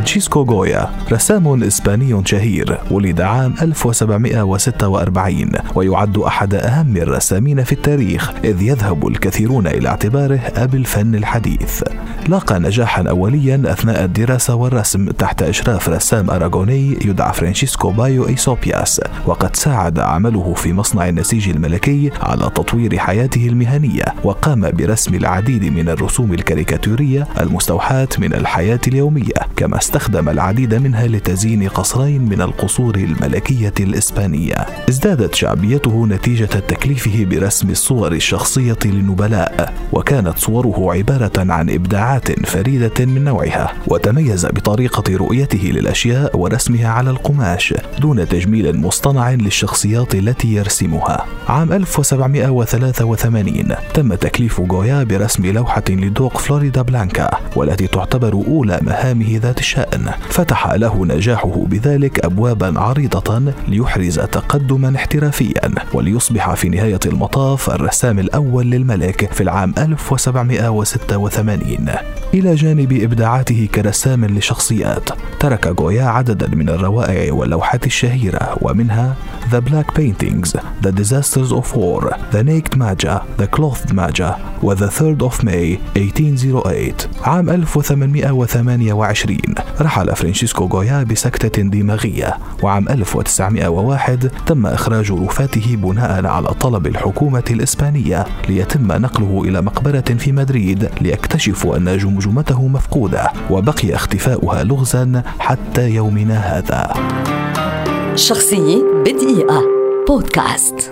فرانشيسكو غويا رسام إسباني شهير ولد عام 1746 ويعد أحد أهم الرسامين في التاريخ إذ يذهب الكثيرون إلى اعتباره أبي الفن الحديث. لاقى نجاحا أوليا أثناء الدراسة والرسم تحت إشراف رسام أراغوني يدعى فرانشيسكو بايو إيسوبياس وقد ساعد عمله في مصنع النسيج الملكي على تطوير حياته المهنية وقام برسم العديد من الرسوم الكاريكاتورية المستوحاة من الحياة اليومية كما استخدم العديد منها لتزيين قصرين من القصور الملكية الإسبانية. ازدادت شعبيته نتيجة تكليفه برسم الصور الشخصية للنبلاء وكانت صوره عبارة عن إبداعات فريدة من نوعها. وتميز بطريقة رؤيته للأشياء ورسمها على القماش دون تجميل مصطنع للشخصيات التي يرسمها. عام 1783 تم تكليف جويا برسم لوحة لدوق فلوريدا بلانكا والتي تعتبر أولى مهامه ذات الشأن. فتح له نجاحه بذلك أبوابا عريضة ليحرز تقدما احترافيا وليصبح في نهاية المطاف الرسام الأول للملك في العام 1786 إلى جانب إبداعاته كرسام لشخصيات ترك جويا عددا من الروائع واللوحات الشهيرة ومنها The Black Paintings, The Disasters of War, The Naked Magi, The Clothed Magi و The Third of May 1808 عام 1828 رحل فرانشيسكو جويا بسكتة دماغية. وعام 1901 تم إخراج رفاته بناء على طلب الحكومة الإسبانية ليتم نقله إلى مقبرة في مدريد ليكتشفوا أن جمجمته مفقودة وبقي اختفاؤها لغزا حتى يومنا هذا. شخصية بدقيقة. بودكاست.